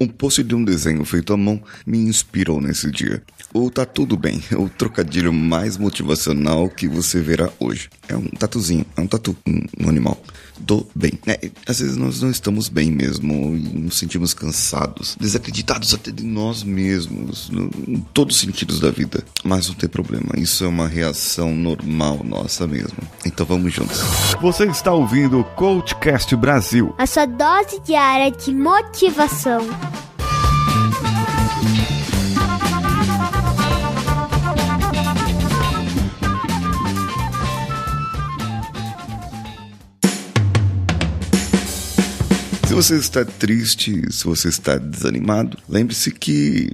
Um post de um desenho feito à mão me inspirou nesse dia. O Tá Tudo Bem é o trocadilho mais motivacional que você verá hoje. É um tatuzinho, é um tatu, um, animal. Do bem. É, às vezes nós não estamos bem mesmo e nos sentimos cansados, desacreditados até de nós mesmos, no, em todos os sentidos da vida. Mas não tem problema, isso é uma reação normal nossa mesmo. Então vamos juntos. Você está ouvindo o Coachcast Brasil. A sua dose diária de motivação. Se você está triste, se você está desanimado, lembre-se que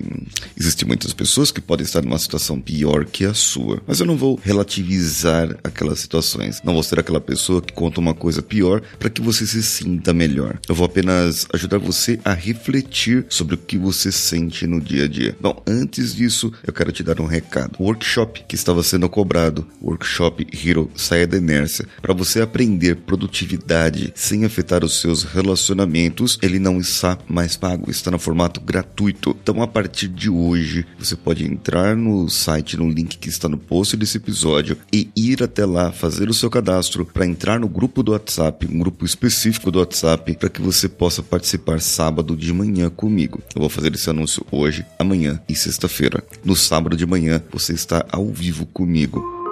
existem muitas pessoas que podem estar numa situação pior que a sua. Mas eu não vou relativizar aquelas situações. Não vou ser aquela pessoa que conta uma coisa pior para que você se sinta melhor. Eu vou apenas ajudar você a refletir sobre o que você sente no dia a dia. Bom, antes disso, eu quero te dar um recado. O workshop que estava sendo cobrado, workshop Hero Saia da Inércia, para você aprender produtividade sem afetar os seus relacionamentos ele não está mais pago, está no formato gratuito. Então, a partir de hoje, você pode entrar no site, no link que está no post desse episódio e ir até lá, fazer o seu cadastro para entrar no grupo do WhatsApp, um grupo específico do WhatsApp, para que você possa participar sábado de manhã comigo. Eu vou fazer esse anúncio hoje, amanhã e sexta-feira. No sábado de manhã, você está ao vivo comigo.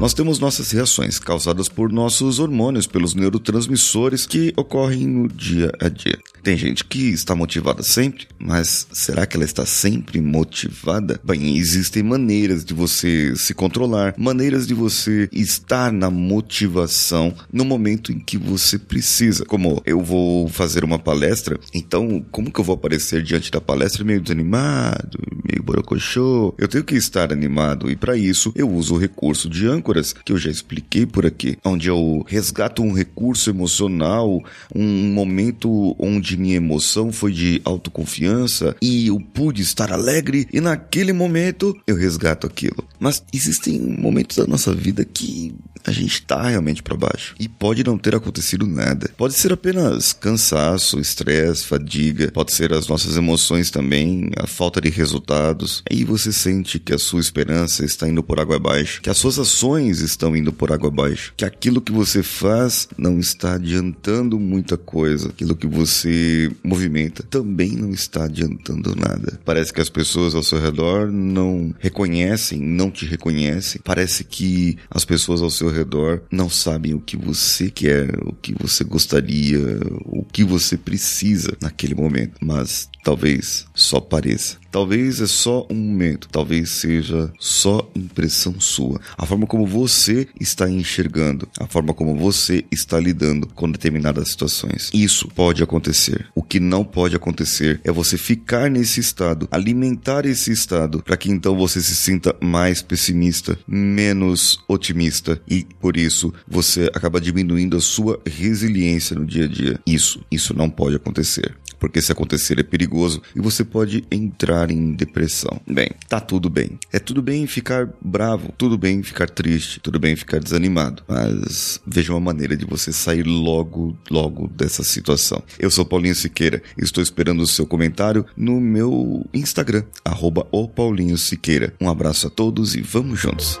Nós temos nossas reações causadas por nossos hormônios, pelos neurotransmissores que ocorrem no dia a dia. Tem gente que está motivada sempre, mas será que ela está sempre motivada? Bem, existem maneiras de você se controlar, maneiras de você estar na motivação no momento em que você precisa. Como eu vou fazer uma palestra, então como que eu vou aparecer diante da palestra meio desanimado, meio borocochô? Eu tenho que estar animado e para isso eu uso o recurso de âncora âncoras que eu já expliquei por aqui, onde eu resgato um recurso emocional, um momento onde minha emoção foi de autoconfiança e eu pude estar alegre e naquele momento eu resgato aquilo. Mas existem momentos da nossa vida que a gente tá realmente para baixo e pode não ter acontecido nada. Pode ser apenas cansaço, estresse, fadiga, pode ser as nossas emoções também, a falta de resultados. Aí você sente que a sua esperança está indo por água abaixo, que as suas ações estão indo por água abaixo, que aquilo que você faz não está adiantando muita coisa, aquilo que você movimenta também não está adiantando nada. Parece que as pessoas ao seu redor não reconhecem, não te reconhecem. Parece que as pessoas ao seu redor não sabem o que você quer, o que você gostaria, o que você precisa naquele momento. Mas talvez só pareça. Talvez é só um momento, talvez seja só impressão sua. A forma como você está enxergando, a forma como você está lidando com determinadas situações. Isso pode acontecer. O que não pode acontecer é você ficar nesse estado, alimentar esse estado, para que então você se sinta mais pessimista, menos otimista e por isso você acaba diminuindo a sua resiliência no dia a dia. Isso, isso não pode acontecer porque se acontecer é perigoso e você pode entrar em depressão. Bem, tá tudo bem. É tudo bem ficar bravo, tudo bem ficar triste, tudo bem ficar desanimado, mas veja uma maneira de você sair logo, logo dessa situação. Eu sou Paulinho Siqueira estou esperando o seu comentário no meu Instagram, arroba o Paulinho Siqueira. Um abraço a todos e vamos juntos.